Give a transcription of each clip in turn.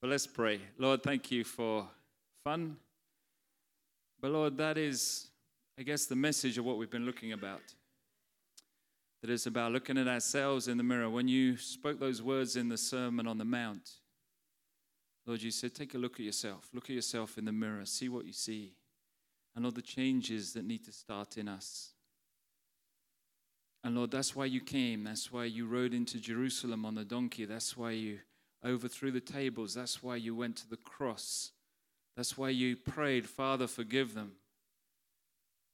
But let's pray. Lord, thank you for fun. But Lord, that is, I guess, the message of what we've been looking about. That is about looking at ourselves in the mirror. When you spoke those words in the Sermon on the Mount, Lord, you said, take a look at yourself. Look at yourself in the mirror. See what you see. And all the changes that need to start in us. And Lord, that's why you came. That's why you rode into Jerusalem on the donkey. That's why you overthrew the tables. That's why you went to the cross. That's why you prayed, Father, forgive them.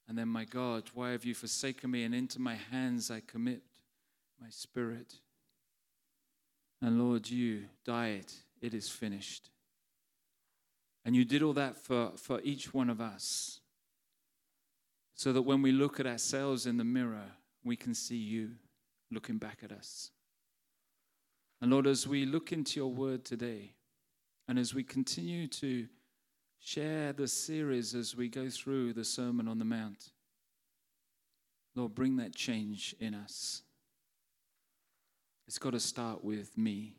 And then, my God, why have you forsaken me? And into my hands I commit my spirit. And Lord, you died. It is finished. And you did all that for, for each one of us. So that when we look at ourselves in the mirror, we can see you looking back at us. And Lord, as we look into your word today, and as we continue to share the series as we go through the Sermon on the Mount, Lord, bring that change in us. It's got to start with me.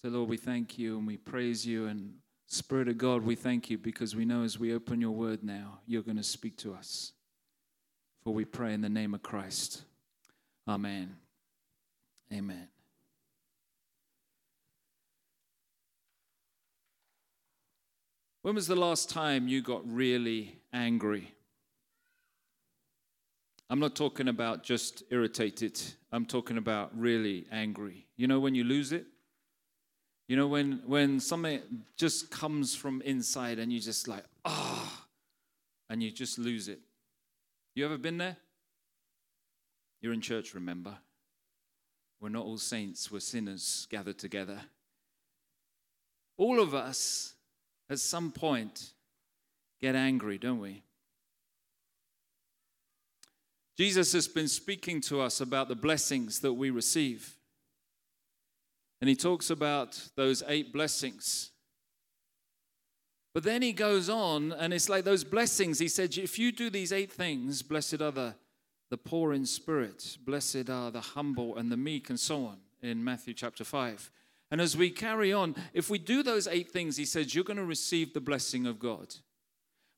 So, Lord, we thank you and we praise you. And Spirit of God, we thank you because we know as we open your word now, you're going to speak to us. For we pray in the name of Christ. Amen. Amen. When was the last time you got really angry? I'm not talking about just irritated. I'm talking about really angry. You know when you lose it? You know, when, when something just comes from inside and you just like, ah, oh, and you just lose it. You ever been there? You're in church, remember? We're not all saints, we're sinners gathered together. All of us, at some point, get angry, don't we? Jesus has been speaking to us about the blessings that we receive. And he talks about those eight blessings. But then he goes on, and it's like those blessings. He said, If you do these eight things, blessed are the, the poor in spirit, blessed are the humble and the meek, and so on, in Matthew chapter 5. And as we carry on, if we do those eight things, he says, You're going to receive the blessing of God.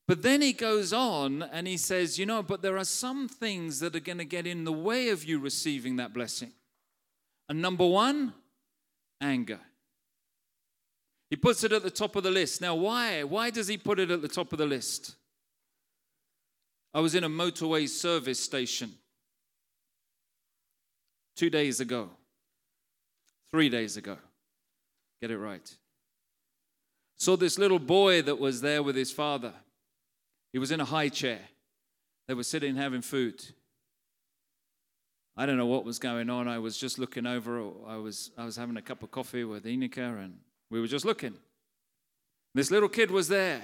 But then he goes on and he says, You know, but there are some things that are going to get in the way of you receiving that blessing. And number one, anger. He puts it at the top of the list. Now, why? Why does he put it at the top of the list? I was in a motorway service station two days ago, three days ago. Get it right. Saw this little boy that was there with his father. He was in a high chair. They were sitting having food. I don't know what was going on. I was just looking over. I was, I was having a cup of coffee with Inika, and we were just looking. This little kid was there.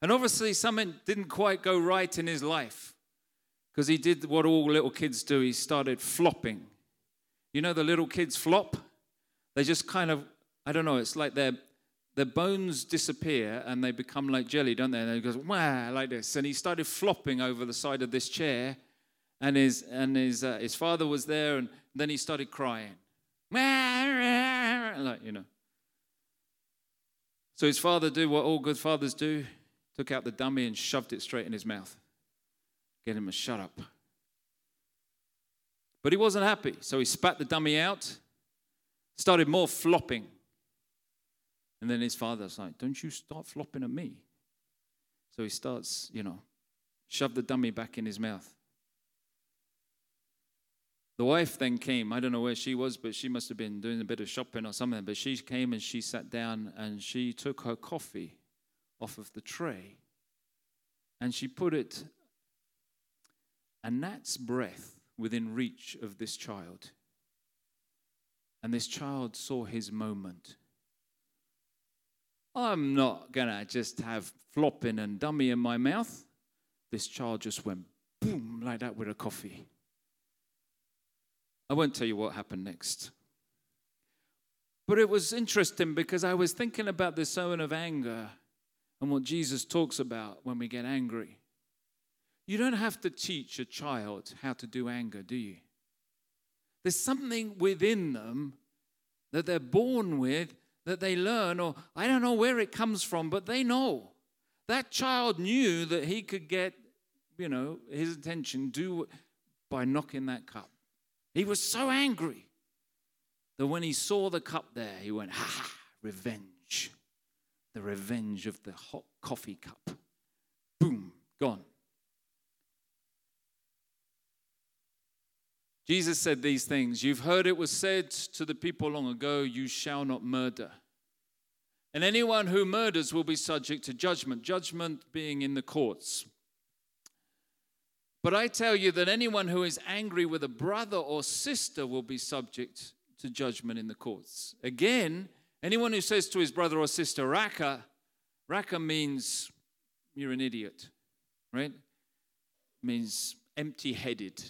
And obviously, something didn't quite go right in his life because he did what all little kids do. He started flopping. You know, the little kids flop? They just kind of, I don't know, it's like their, their bones disappear and they become like jelly, don't they? And he goes, wow, like this. And he started flopping over the side of this chair and his and his uh, his father was there, and then he started crying, like you know. So his father did what all good fathers do: took out the dummy and shoved it straight in his mouth. Get him to shut up. But he wasn't happy, so he spat the dummy out, started more flopping. And then his father's like, Don't you start flopping at me. So he starts, you know, shove the dummy back in his mouth. The wife then came. I don't know where she was, but she must have been doing a bit of shopping or something. But she came and she sat down and she took her coffee off of the tray and she put it a gnat's breath within reach of this child. And this child saw his moment. I'm not going to just have flopping and dummy in my mouth. This child just went boom like that with a coffee. I won't tell you what happened next. But it was interesting because I was thinking about the sermon of anger and what Jesus talks about when we get angry. You don't have to teach a child how to do anger, do you? There's something within them that they're born with, that they learn, or I don't know where it comes from, but they know. That child knew that he could get, you know, his attention do by knocking that cup. He was so angry that when he saw the cup there, he went, ha ha, revenge. The revenge of the hot coffee cup. Boom, gone. Jesus said these things. You've heard it was said to the people long ago, You shall not murder. And anyone who murders will be subject to judgment, judgment being in the courts. But I tell you that anyone who is angry with a brother or sister will be subject to judgment in the courts. Again, anyone who says to his brother or sister, Raca, Raca means you're an idiot, right? means empty headed.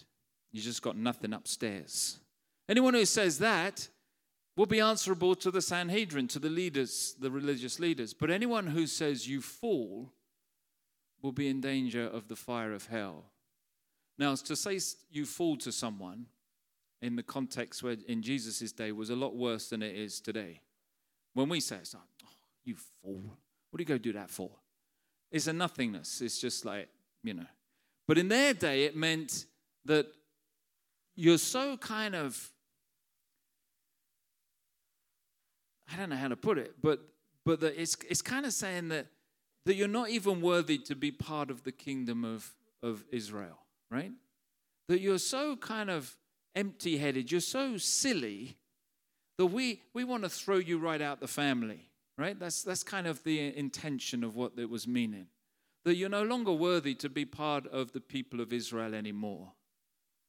You just got nothing upstairs. Anyone who says that will be answerable to the Sanhedrin, to the leaders, the religious leaders. But anyone who says you fool will be in danger of the fire of hell. Now, to say you fool to someone in the context where in Jesus' day was a lot worse than it is today. When we say it's like, oh, you fool, what do you go do that for? It's a nothingness. It's just like, you know. But in their day, it meant that you're so kind of, I don't know how to put it, but but that it's it's kind of saying that that you're not even worthy to be part of the kingdom of, of Israel, right? That you're so kind of empty headed, you're so silly that we, we want to throw you right out the family, right? That's, that's kind of the intention of what it was meaning. That you're no longer worthy to be part of the people of Israel anymore.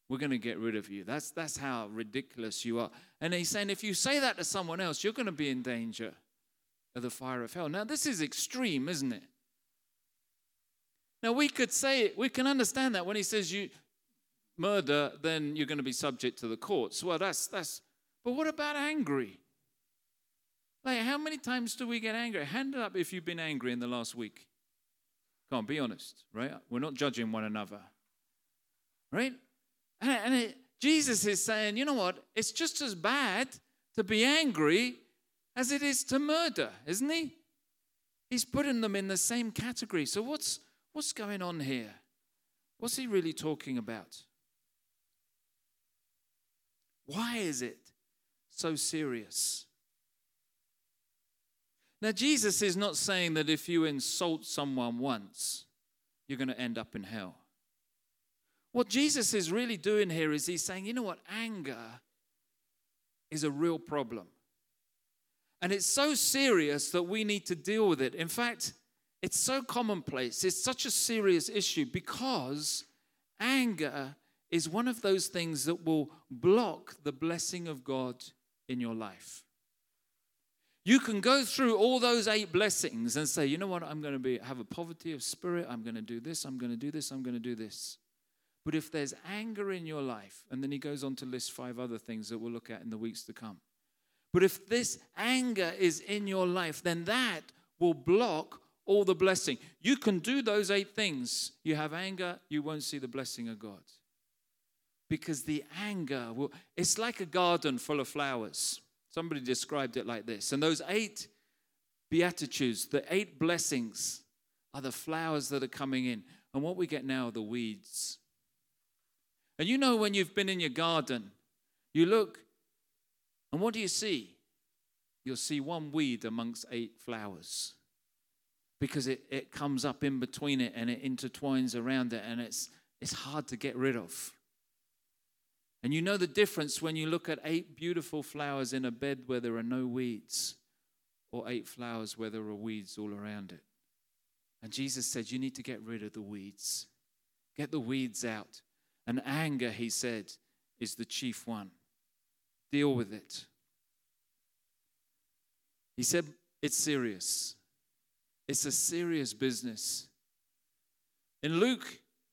We're going to get rid of you. That's, that's how ridiculous you are. And he's saying if you say that to someone else, you're going to be in danger of the fire of hell. Now, this is extreme, isn't it? Now, we could say it, we can understand that when he says you, murder, then you're going to be subject to the courts. Well, that's that's. But what about angry? Like, how many times do we get angry? Hand it up if you've been angry in the last week. On, be honest, right? We're not judging one another, right? And, and it, Jesus is saying, you know what? It's just as bad to be angry as it is to murder, isn't he? He's putting them in the same category. So what's what's going on here? What's he really talking about? Why is it so serious? Now, Jesus is not saying that if you insult someone once, you're going to end up in hell. What Jesus is really doing here is he's saying, you know what? Anger is a real problem. And it's so serious that we need to deal with it. In fact, it's so commonplace. It's such a serious issue because anger is one of those things that will block the blessing of God in your life. You can go through all those eight blessings and say, you know what, I'm going to be have a poverty of spirit, I'm going to do this, I'm going to do this, I'm going to do this. But if there's anger in your life, and then he goes on to list five other things that we'll look at in the weeks to come. But if this anger is in your life, then that will block all the blessing. You can do those eight things. You have anger, you won't see the blessing of God because the anger will, it's like a garden full of flowers. Somebody described it like this. And those eight beatitudes, the eight blessings, are the flowers that are coming in. And what we get now are the weeds. And you know, when you've been in your garden, you look, and what do you see? You'll see one weed amongst eight flowers because it, it comes up in between it and it intertwines around it, and it's, it's hard to get rid of. And you know the difference when you look at eight beautiful flowers in a bed where there are no weeds, or eight flowers where there are weeds all around it. And Jesus said, You need to get rid of the weeds. Get the weeds out. And anger, he said, is the chief one. Deal with it. He said, It's serious. It's a serious business. In Luke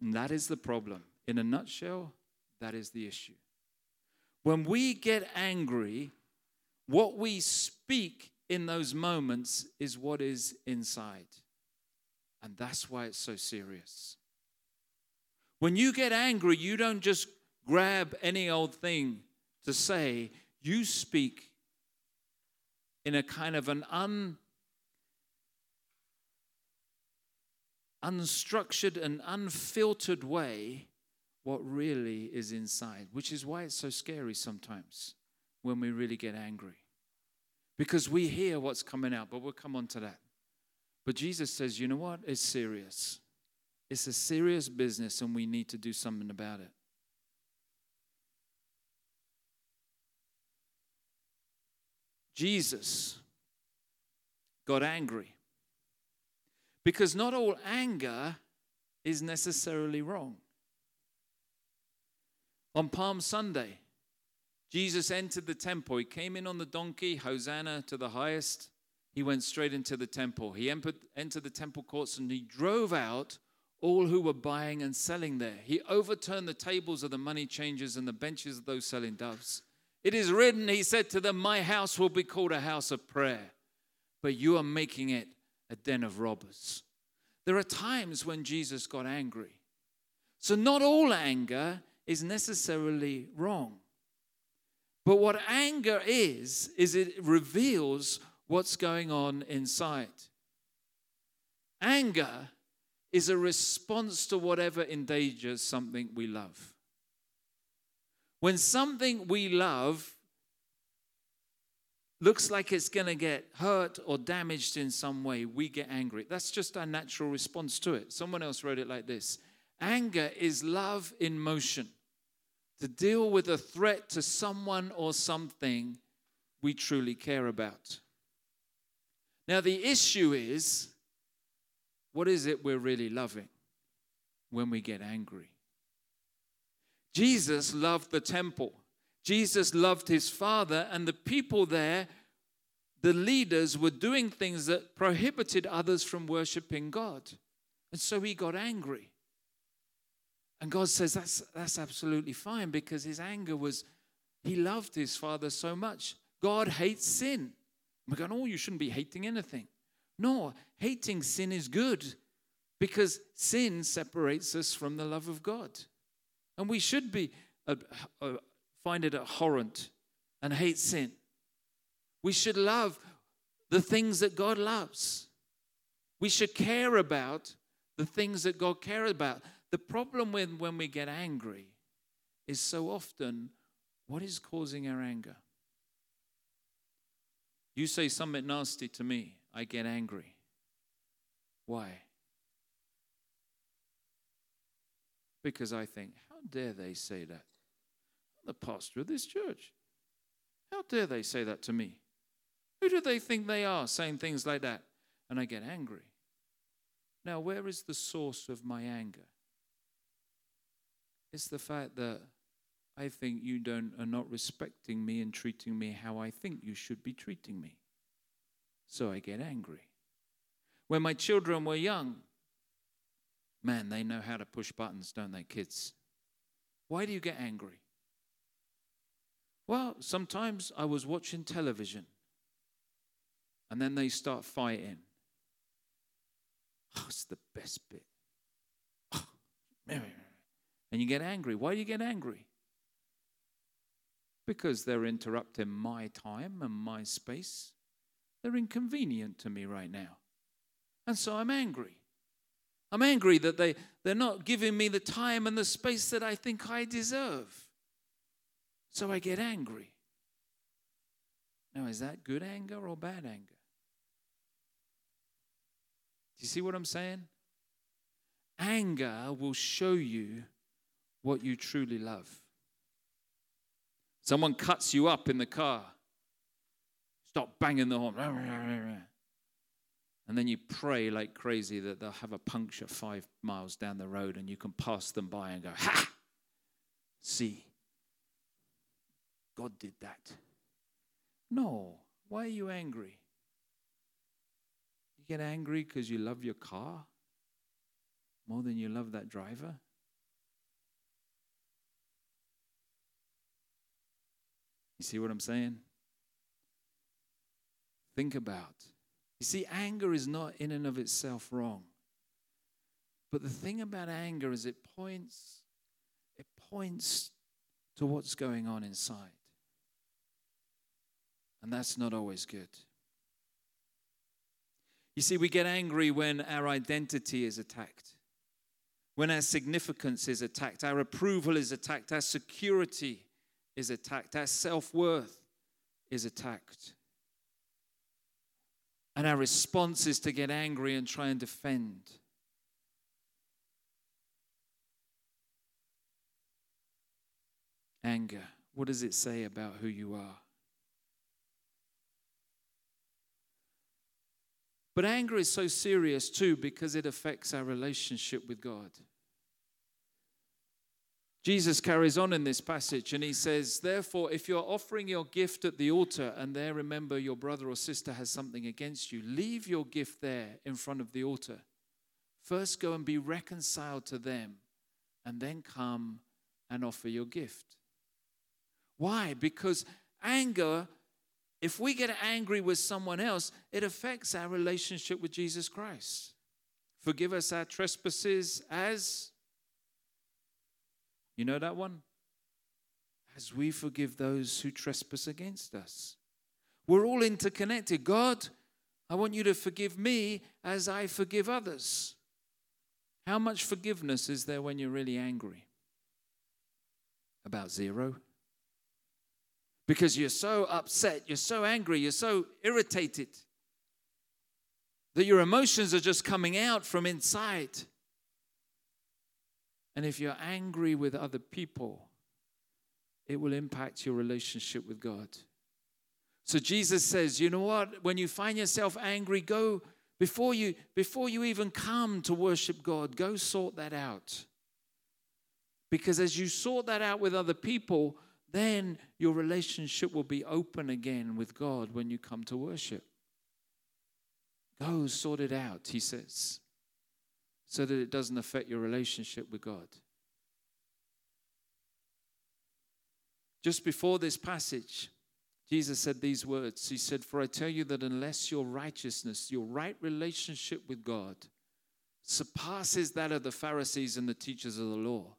And that is the problem. In a nutshell, that is the issue. When we get angry, what we speak in those moments is what is inside. And that's why it's so serious. When you get angry, you don't just grab any old thing to say, you speak in a kind of an unstructured and unfiltered way what really is inside, which is why it's so scary sometimes when we really get angry. Because we hear what's coming out, but we'll come on to that. But Jesus says, you know what? It's serious. It's a serious business, and we need to do something about it. Jesus got angry because not all anger is necessarily wrong. On Palm Sunday, Jesus entered the temple. He came in on the donkey, Hosanna to the highest. He went straight into the temple. He entered the temple courts and he drove out all who were buying and selling there. He overturned the tables of the money changers and the benches of those selling doves. It is written, he said to them, My house will be called a house of prayer, but you are making it a den of robbers. There are times when Jesus got angry. So, not all anger is necessarily wrong. But what anger is, is it reveals what's going on inside. Anger is a response to whatever endangers something we love. When something we love looks like it's going to get hurt or damaged in some way, we get angry. That's just our natural response to it. Someone else wrote it like this Anger is love in motion to deal with a threat to someone or something we truly care about. Now, the issue is what is it we're really loving when we get angry? Jesus loved the temple. Jesus loved his father, and the people there, the leaders, were doing things that prohibited others from worshiping God. And so he got angry. And God says that's, that's absolutely fine because his anger was, he loved his father so much. God hates sin. We're going, oh, you shouldn't be hating anything. No, hating sin is good because sin separates us from the love of God. And we should be uh, uh, find it abhorrent and hate sin. We should love the things that God loves. We should care about the things that God cares about. The problem with when we get angry is so often what is causing our anger? You say something nasty to me, I get angry. Why? Because I think, how dare they say that? The pastor of this church. How dare they say that to me? Who do they think they are saying things like that? And I get angry. Now, where is the source of my anger? It's the fact that I think you don't are not respecting me and treating me how I think you should be treating me. So I get angry. When my children were young, man, they know how to push buttons, don't they, kids? Why do you get angry? Well, sometimes I was watching television and then they start fighting. Oh, it's the best bit. Oh, and you get angry. Why do you get angry? Because they're interrupting my time and my space. They're inconvenient to me right now. And so I'm angry. I'm angry that they, they're not giving me the time and the space that I think I deserve. So I get angry. Now, is that good anger or bad anger? Do you see what I'm saying? Anger will show you what you truly love. Someone cuts you up in the car, stop banging the horn, and then you pray like crazy that they'll have a puncture five miles down the road and you can pass them by and go, Ha! See, God did that. No. Why are you angry? You get angry because you love your car more than you love that driver? You see what I'm saying? Think about. You see, anger is not in and of itself wrong. But the thing about anger is it points, it points to what's going on inside. And that's not always good. You see, we get angry when our identity is attacked, when our significance is attacked, our approval is attacked, our security is attacked, our self worth is attacked. And our response is to get angry and try and defend. Anger. What does it say about who you are? But anger is so serious too because it affects our relationship with God. Jesus carries on in this passage and he says, Therefore, if you're offering your gift at the altar and there remember your brother or sister has something against you, leave your gift there in front of the altar. First, go and be reconciled to them and then come and offer your gift. Why? Because anger, if we get angry with someone else, it affects our relationship with Jesus Christ. Forgive us our trespasses as, you know that one? As we forgive those who trespass against us. We're all interconnected. God, I want you to forgive me as I forgive others. How much forgiveness is there when you're really angry? About zero because you're so upset, you're so angry, you're so irritated that your emotions are just coming out from inside. And if you're angry with other people, it will impact your relationship with God. So Jesus says, you know what? When you find yourself angry, go before you before you even come to worship God, go sort that out. Because as you sort that out with other people, then your relationship will be open again with God when you come to worship. Go sort it out, he says, so that it doesn't affect your relationship with God. Just before this passage, Jesus said these words. He said, For I tell you that unless your righteousness, your right relationship with God, surpasses that of the Pharisees and the teachers of the law,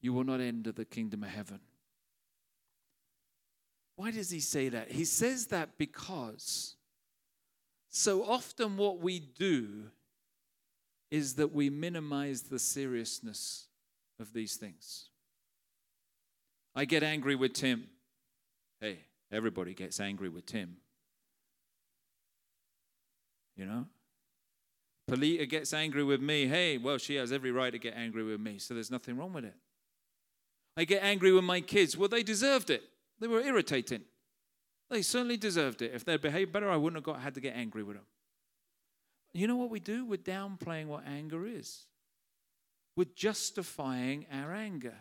you will not enter the kingdom of heaven. Why does he say that? He says that because so often what we do is that we minimize the seriousness of these things. I get angry with Tim. Hey, everybody gets angry with Tim. You know? Polita gets angry with me. Hey, well, she has every right to get angry with me, so there's nothing wrong with it. I get angry with my kids. Well, they deserved it. They were irritating. They certainly deserved it. If they'd behaved better, I wouldn't have got, had to get angry with them. You know what we do? We're downplaying what anger is. We're justifying our anger.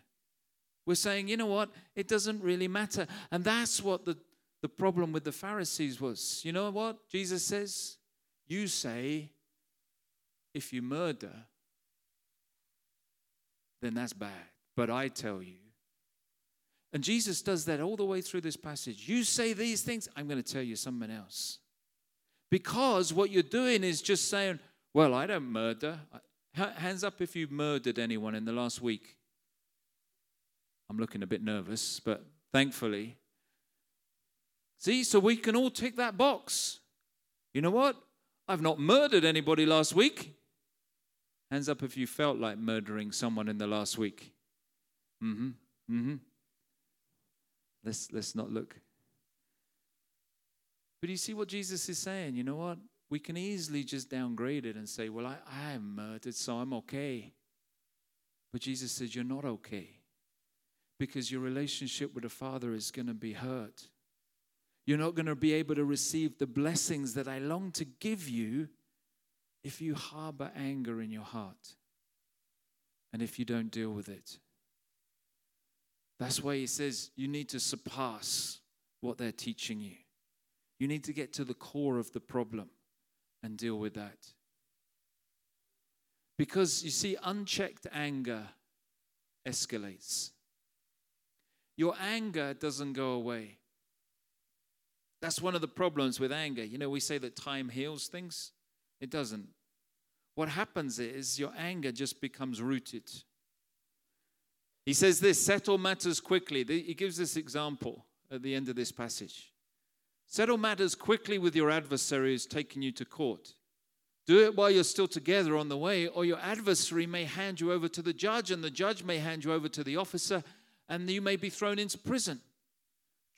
We're saying, you know what? It doesn't really matter. And that's what the, the problem with the Pharisees was. You know what? Jesus says, You say, if you murder, then that's bad. But I tell you, and Jesus does that all the way through this passage. You say these things, I'm going to tell you something else. Because what you're doing is just saying, Well, I don't murder. Hands up if you've murdered anyone in the last week. I'm looking a bit nervous, but thankfully. See, so we can all tick that box. You know what? I've not murdered anybody last week. Hands up if you felt like murdering someone in the last week. Mm hmm. Mm hmm. Let's, let's not look. But you see what Jesus is saying? You know what? We can easily just downgrade it and say, well, I, I am murdered, so I'm okay. But Jesus says, you're not okay because your relationship with the Father is going to be hurt. You're not going to be able to receive the blessings that I long to give you if you harbor anger in your heart and if you don't deal with it. That's why he says you need to surpass what they're teaching you. You need to get to the core of the problem and deal with that. Because you see, unchecked anger escalates. Your anger doesn't go away. That's one of the problems with anger. You know, we say that time heals things, it doesn't. What happens is your anger just becomes rooted. He says this settle matters quickly. He gives this example at the end of this passage. Settle matters quickly with your adversary who's taking you to court. Do it while you're still together on the way, or your adversary may hand you over to the judge, and the judge may hand you over to the officer, and you may be thrown into prison.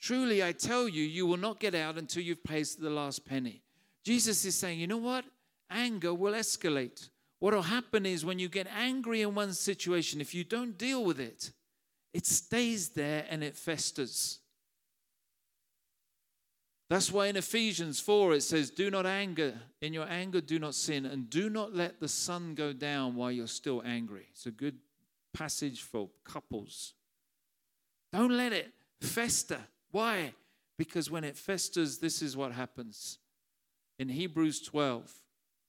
Truly, I tell you, you will not get out until you've paid the last penny. Jesus is saying, you know what? Anger will escalate. What will happen is when you get angry in one situation, if you don't deal with it, it stays there and it festers. That's why in Ephesians 4 it says, Do not anger. In your anger, do not sin, and do not let the sun go down while you're still angry. It's a good passage for couples. Don't let it fester. Why? Because when it festers, this is what happens. In Hebrews 12,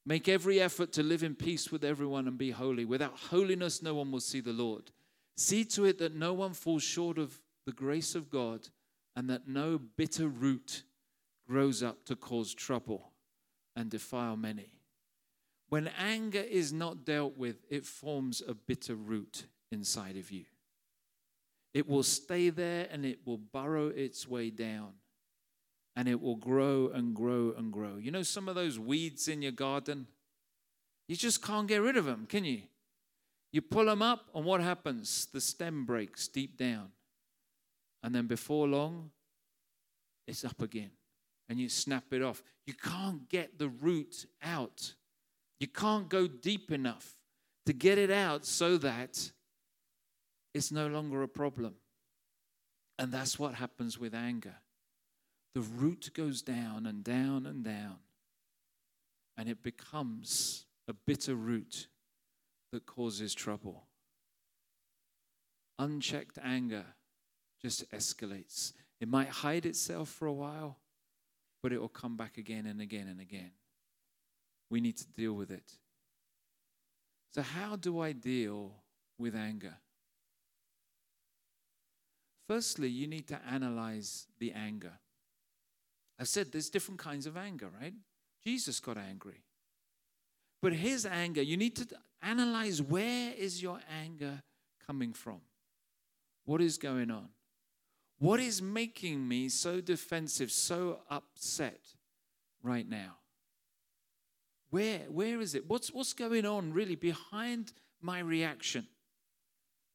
make every effort to live in peace with everyone and be holy. Without holiness, no one will see the Lord. See to it that no one falls short of the grace of God and that no bitter root grows up to cause trouble and defile many. When anger is not dealt with, it forms a bitter root inside of you. It will stay there and it will burrow its way down. And it will grow and grow and grow. You know, some of those weeds in your garden, you just can't get rid of them, can you? You pull them up, and what happens? The stem breaks deep down. And then before long, it's up again and you snap it off. You can't get the root out. You can't go deep enough to get it out so that it's no longer a problem. And that's what happens with anger. The root goes down and down and down, and it becomes a bitter root that causes trouble. Unchecked anger just escalates. It might hide itself for a while, but it will come back again and again and again. We need to deal with it. So, how do I deal with anger? Firstly, you need to analyze the anger. I said there's different kinds of anger, right? Jesus got angry. But his anger, you need to analyze where is your anger coming from? What is going on? What is making me so defensive, so upset right now? Where, where is it? What's, what's going on really behind my reaction?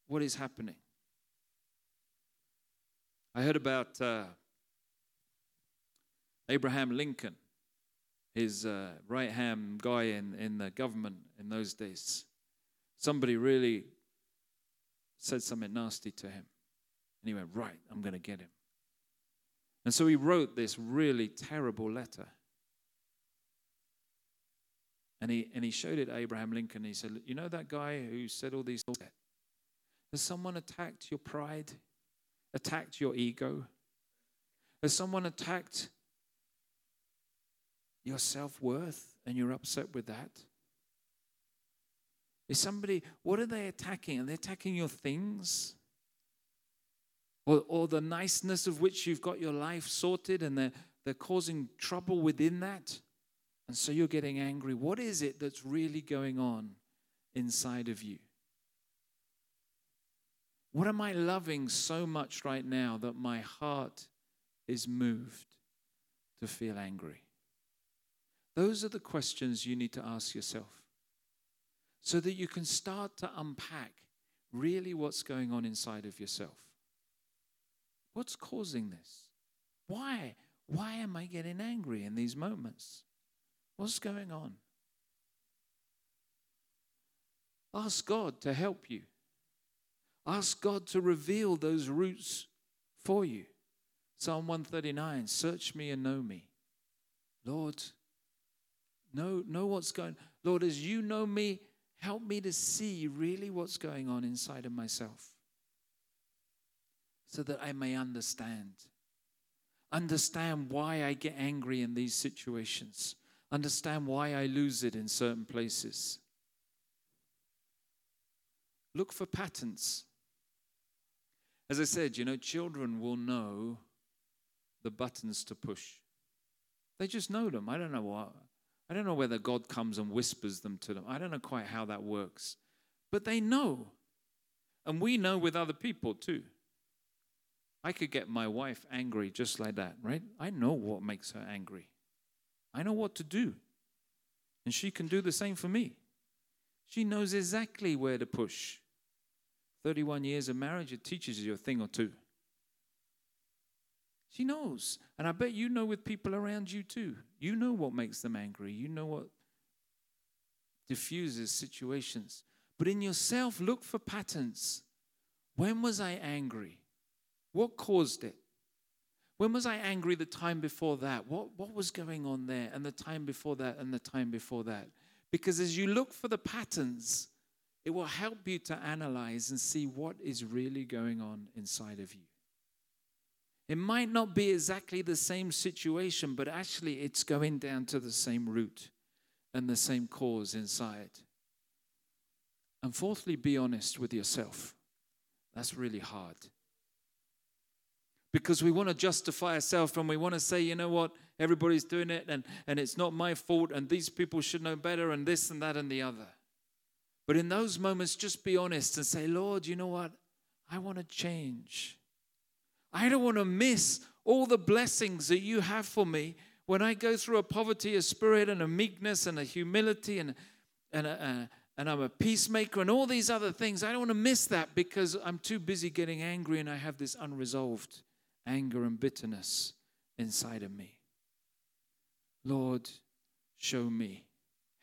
What is happening? I heard about uh, Abraham Lincoln, his uh, right hand guy in, in the government in those days. Somebody really said something nasty to him. And he went, Right, I'm going to get him. And so he wrote this really terrible letter. And he, and he showed it to Abraham Lincoln. he said, You know that guy who said all these things? Has someone attacked your pride, attacked your ego? Has someone attacked your self worth and you're upset with that? Is somebody, what are they attacking? Are they attacking your things? or, or the niceness of which you've got your life sorted and they're, they're causing trouble within that. And so you're getting angry. What is it that's really going on inside of you? What am I loving so much right now that my heart is moved to feel angry? Those are the questions you need to ask yourself so that you can start to unpack really what's going on inside of yourself. What's causing this? Why? Why am I getting angry in these moments? What's going on? Ask God to help you. Ask God to reveal those roots for you. Psalm 139 Search me and know me. Lord, know, know what's going Lord, as you know me, help me to see really what's going on inside of myself. so that I may understand. Understand why I get angry in these situations. Understand why I lose it in certain places. Look for patterns. As I said, you know, children will know the buttons to push. They just know them. I don't know what. I don't know whether God comes and whispers them to them. I don't know quite how that works. But they know. And we know with other people too. I could get my wife angry just like that, right? I know what makes her angry. I know what to do. And she can do the same for me. She knows exactly where to push. 31 years of marriage, it teaches you a thing or two. She knows. And I bet you know with people around you too. You know what makes them angry. You know what diffuses situations. But in yourself, look for patterns. When was I angry? What caused it? When was I angry the time before that? What, what was going on there? And the time before that, and the time before that? Because as you look for the patterns, it will help you to analyze and see what is really going on inside of you. It might not be exactly the same situation, but actually it's going down to the same root and the same cause inside. And fourthly, be honest with yourself. That's really hard. Because we want to justify ourselves and we want to say, you know what, everybody's doing it and, and it's not my fault and these people should know better and this and that and the other. But in those moments, just be honest and say, Lord, you know what? I want to change. I don't want to miss all the blessings that you have for me when I go through a poverty of spirit and a meekness and a humility and, and, a, a, and I'm a peacemaker and all these other things. I don't want to miss that because I'm too busy getting angry and I have this unresolved anger and bitterness inside of me. Lord, show me,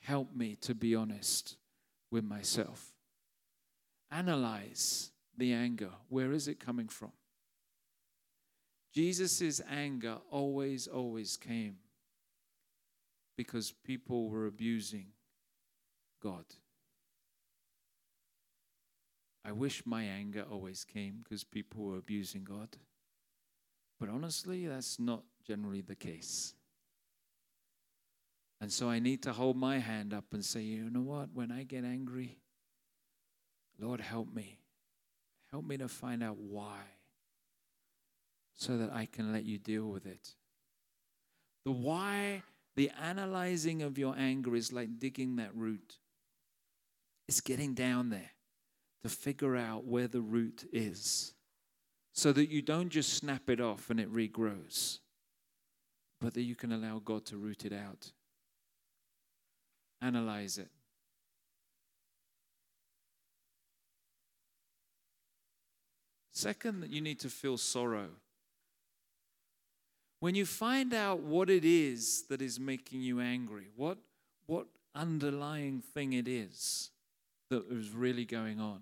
help me to be honest with myself. Analyze the anger. Where is it coming from? Jesus' anger always, always came because people were abusing God. I wish my anger always came because people were abusing God. But honestly, that's not generally the case. And so I need to hold my hand up and say, you know what? When I get angry, Lord, help me. Help me to find out why so that I can let you deal with it. The why, the analyzing of your anger is like digging that root. It's getting down there to figure out where the root is so that you don't just snap it off and it regrows, but that you can allow God to root it out. Analyze it. Second, that you need to feel sorrow. When you find out what it is that is making you angry, what, what underlying thing it is that is really going on,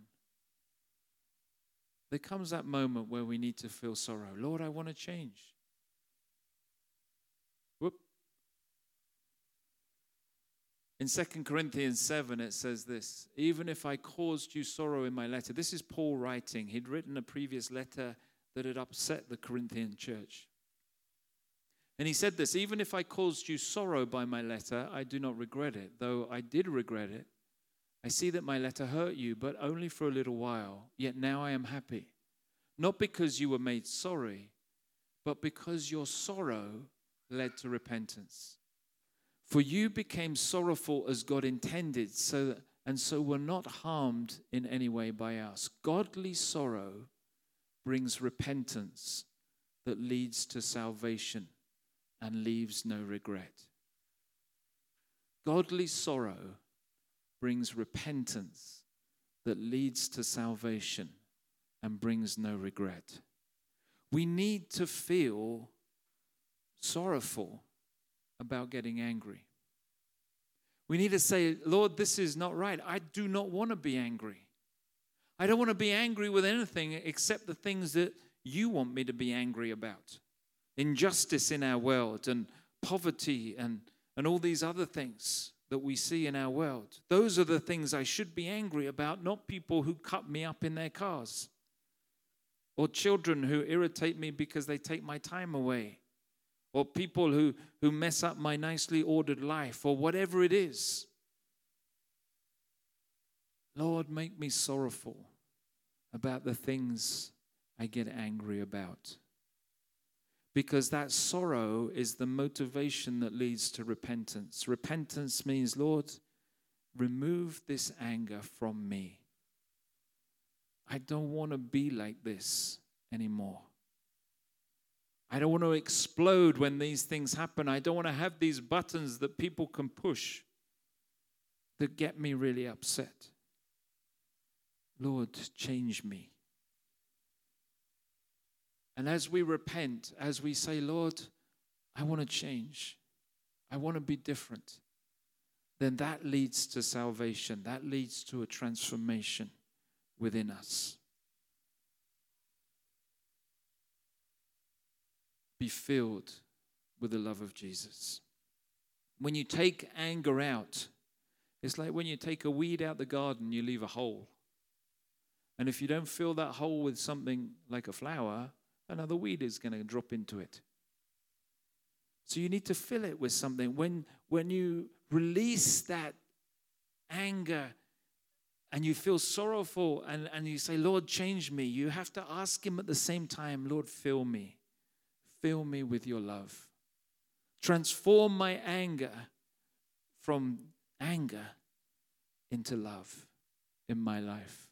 there comes that moment where we need to feel sorrow. Lord, I want to change. Whoop. In 2 Corinthians 7, it says this Even if I caused you sorrow in my letter, this is Paul writing. He'd written a previous letter that had upset the Corinthian church. And he said this Even if I caused you sorrow by my letter, I do not regret it. Though I did regret it, I see that my letter hurt you, but only for a little while. Yet now I am happy. Not because you were made sorry, but because your sorrow led to repentance. For you became sorrowful as God intended, so that, and so were not harmed in any way by us. Godly sorrow brings repentance that leads to salvation and leaves no regret. Godly sorrow brings repentance that leads to salvation and brings no regret. We need to feel sorrowful about getting angry. We need to say, Lord, this is not right. I do not want to be angry. I don't want to be angry with anything except the things that you want me to be angry about injustice in our world and poverty and, and all these other things that we see in our world. Those are the things I should be angry about, not people who cut me up in their cars. or children who irritate me because they take my time away, or people who, who mess up my nicely ordered life, or whatever it is. Lord, make me sorrowful about the things I get angry about. Because that sorrow is the motivation that leads to repentance. Repentance means, Lord, remove this anger from me. I don't want to be like this anymore. I don't want to explode when these things happen. I don't want to have these buttons that people can push that get me really upset. Lord, change me. And as we repent, as we say, Lord, I want to change, I want to be different, then that leads to salvation. That leads to a transformation within us. Be filled with the love of Jesus. When you take anger out, it's like when you take a weed out the garden, you leave a hole. And if you don't fill that hole with something like a flower, another weed is going to drop into it. So you need to fill it with something. When, when you release that anger and you feel sorrowful and, and you say, Lord, change me, you have to ask Him at the same time, Lord, fill me. Fill me with your love. Transform my anger from anger into love in my life.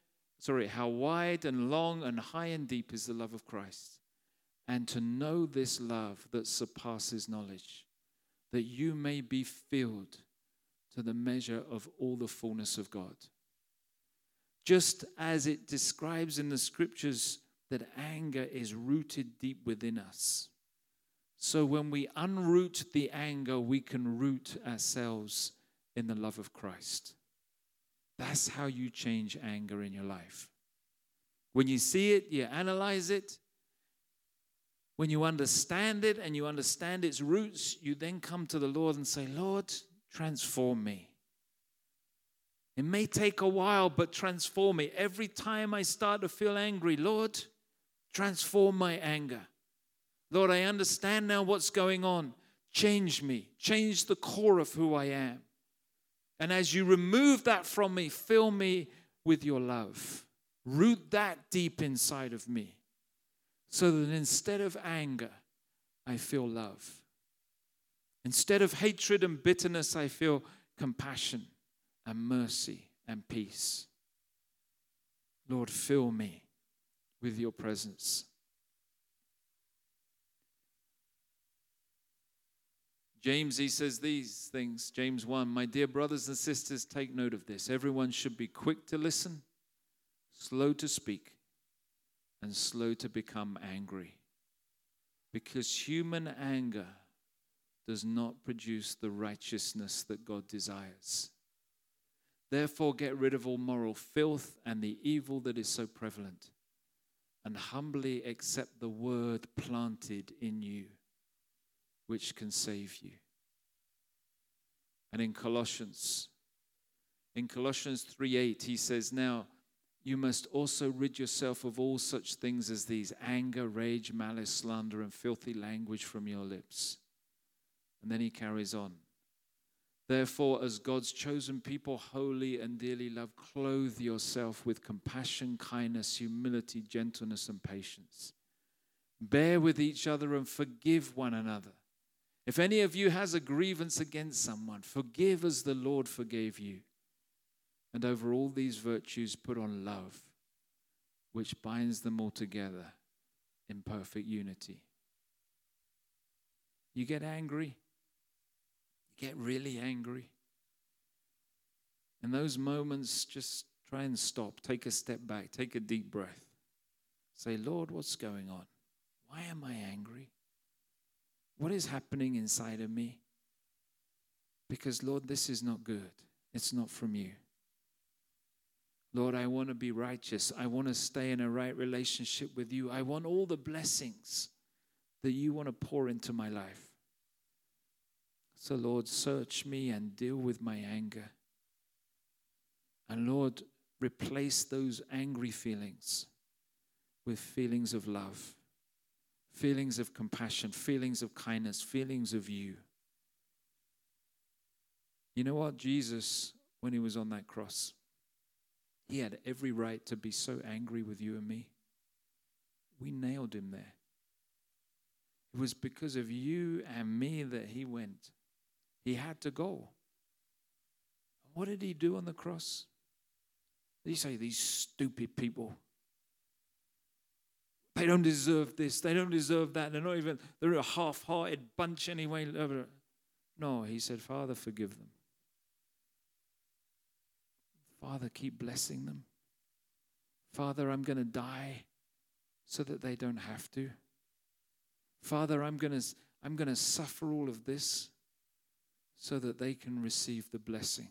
sorry, how wide and long and high and deep is the love of Christ, and to know this love that surpasses knowledge, that you may be filled to the measure of all the fullness of God. Just as it describes in the scriptures that anger is rooted deep within us. So when we unroot the anger, we can root ourselves in the love of Christ. That's how you change anger in your life. When you see it, you analyze it. When you understand it and you understand its roots, you then come to the Lord and say, Lord, transform me. It may take a while, but transform me. Every time I start to feel angry, Lord, transform my anger. Lord, I understand now what's going on. Change me, change the core of who I am. And as you remove that from me, fill me with your love. Root that deep inside of me so that instead of anger, I feel love. Instead of hatred and bitterness, I feel compassion and mercy and peace. Lord, fill me with your presence. James, he says these things. James 1 My dear brothers and sisters, take note of this. Everyone should be quick to listen, slow to speak, and slow to become angry. Because human anger does not produce the righteousness that God desires. Therefore, get rid of all moral filth and the evil that is so prevalent, and humbly accept the word planted in you which can save you. And in Colossians, in Colossians 3:8, he says, Now you must also rid yourself of all such things as these anger, rage, malice, slander, and filthy language from your lips. And then he carries on. Therefore, as God's chosen people, holy and dearly loved, clothe yourself with compassion, kindness, humility, gentleness, and patience. Bear with each other and forgive one another. If any of you has a grievance against someone, forgive as the Lord forgave you. And over all these virtues, put on love, which binds them all together in perfect unity. You get angry, you get really angry. In those moments, just try and stop, take a step back, take a deep breath. Say, Lord, what's going on? Why am I angry? What is happening inside of me? Because, Lord, this is not good. It's not from you. Lord, I want to be righteous. I want to stay in a right relationship with you. I want all the blessings that you want to pour into my life. So, Lord, search me and deal with my anger. And, Lord, replace those angry feelings with feelings of love, feelings of compassion, feelings of kindness, feelings of you. You know what? Jesus, when he was on that cross, he had every right to be so angry with you and me. We nailed him there. It was because of you and me that he went. He had to go. What did he do on the cross? He say, These stupid people? They don't deserve this. They don't deserve that. They're not even, they're a half hearted bunch anyway. No, he said, Father, forgive them. Father, keep blessing them. Father, I'm going to die so that they don't have to. Father, I'm going to I'm going to suffer all of this so that they can receive the blessing.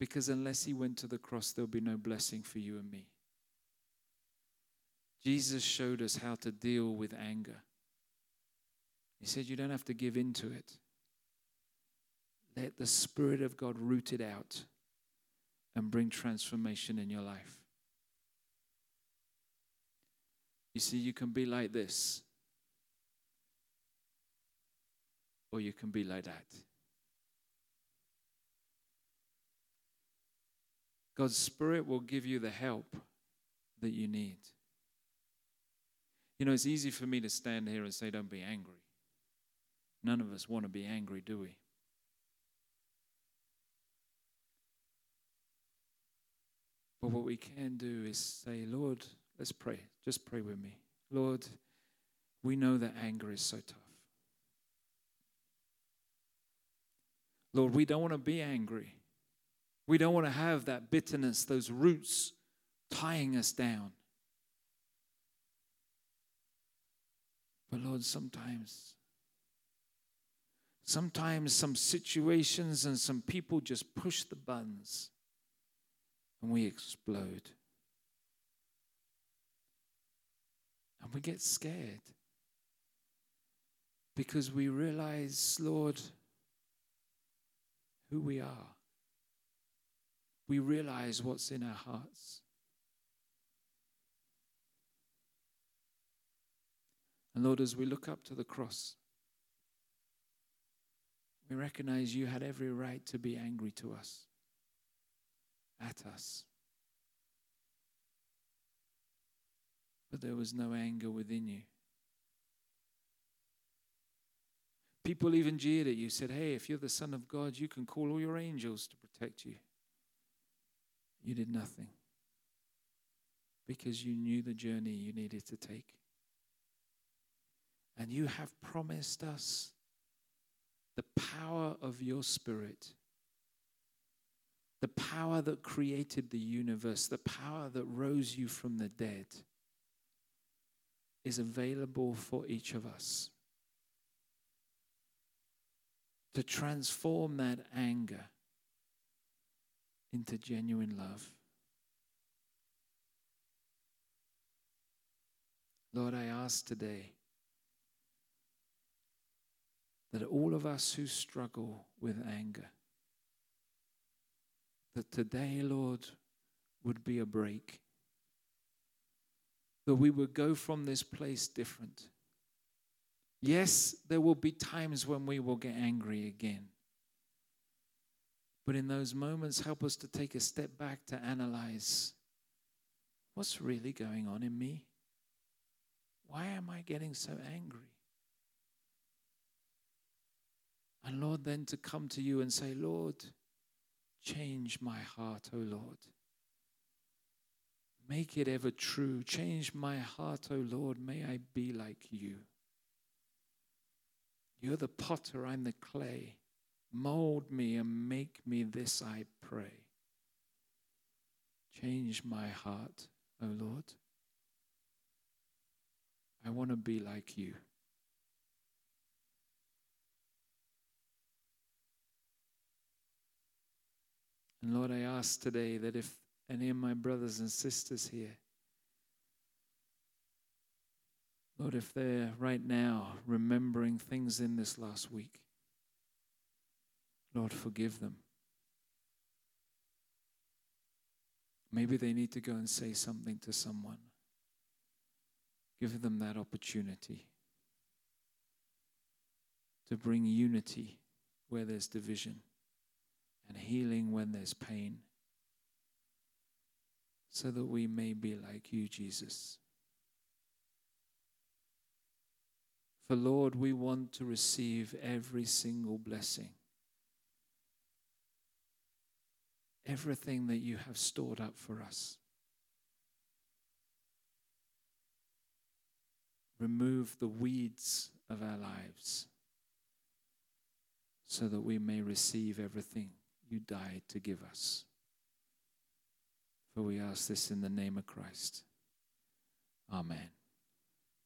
Because unless he went to the cross, there'll be no blessing for you and me. Jesus showed us how to deal with anger. He said, You don't have to give in to it. Let the Spirit of God root it out and bring transformation in your life. You see, you can be like this, or you can be like that. God's Spirit will give you the help that you need. You know, it's easy for me to stand here and say, Don't be angry. None of us want to be angry, do we? But what we can do is say, Lord, let's pray. Just pray with me. Lord, we know that anger is so tough. Lord, we don't want to be angry. We don't want to have that bitterness, those roots tying us down. But Lord, sometimes, sometimes some situations and some people just push the buttons and we explode. And we get scared because we realize, Lord, who we are. We realize what's in our hearts. And Lord, as we look up to the cross, we recognize you had every right to be angry to us at us. But there was no anger within you. People even jeered at you, said, Hey, if you're the Son of God, you can call all your angels to protect you. You did nothing because you knew the journey you needed to take. And you have promised us the power of your Spirit the power that created the universe, the power that rose you from the dead, is available for each of us. To transform that anger into genuine love. Lord, I ask today that all of us who struggle with anger, that today, Lord, would be a break. That we would go from this place different. Yes, there will be times when we will get angry again. But in those moments, help us to take a step back to analyze what's really going on in me? Why am I getting so angry? And Lord, then to come to you and say, Lord, Change my heart, O Lord. Make it ever true. Change my heart, O Lord. May I be like you. You're the potter, I'm the clay. Mold me and make me this, I pray. Change my heart, O Lord. I want to be like you. And Lord, I ask today that if any of my brothers and sisters here, Lord, if they're right now remembering things in this last week, Lord, forgive them. Maybe they need to go and say something to someone. Give them that opportunity to bring unity where there's division and healing when there's pain, so that we may be like you, Jesus. For Lord, we want to receive every single blessing, everything that you have stored up for us. Remove the weeds of our lives so that we may receive everything you died to give us. For we ask this in the name of Christ. Amen.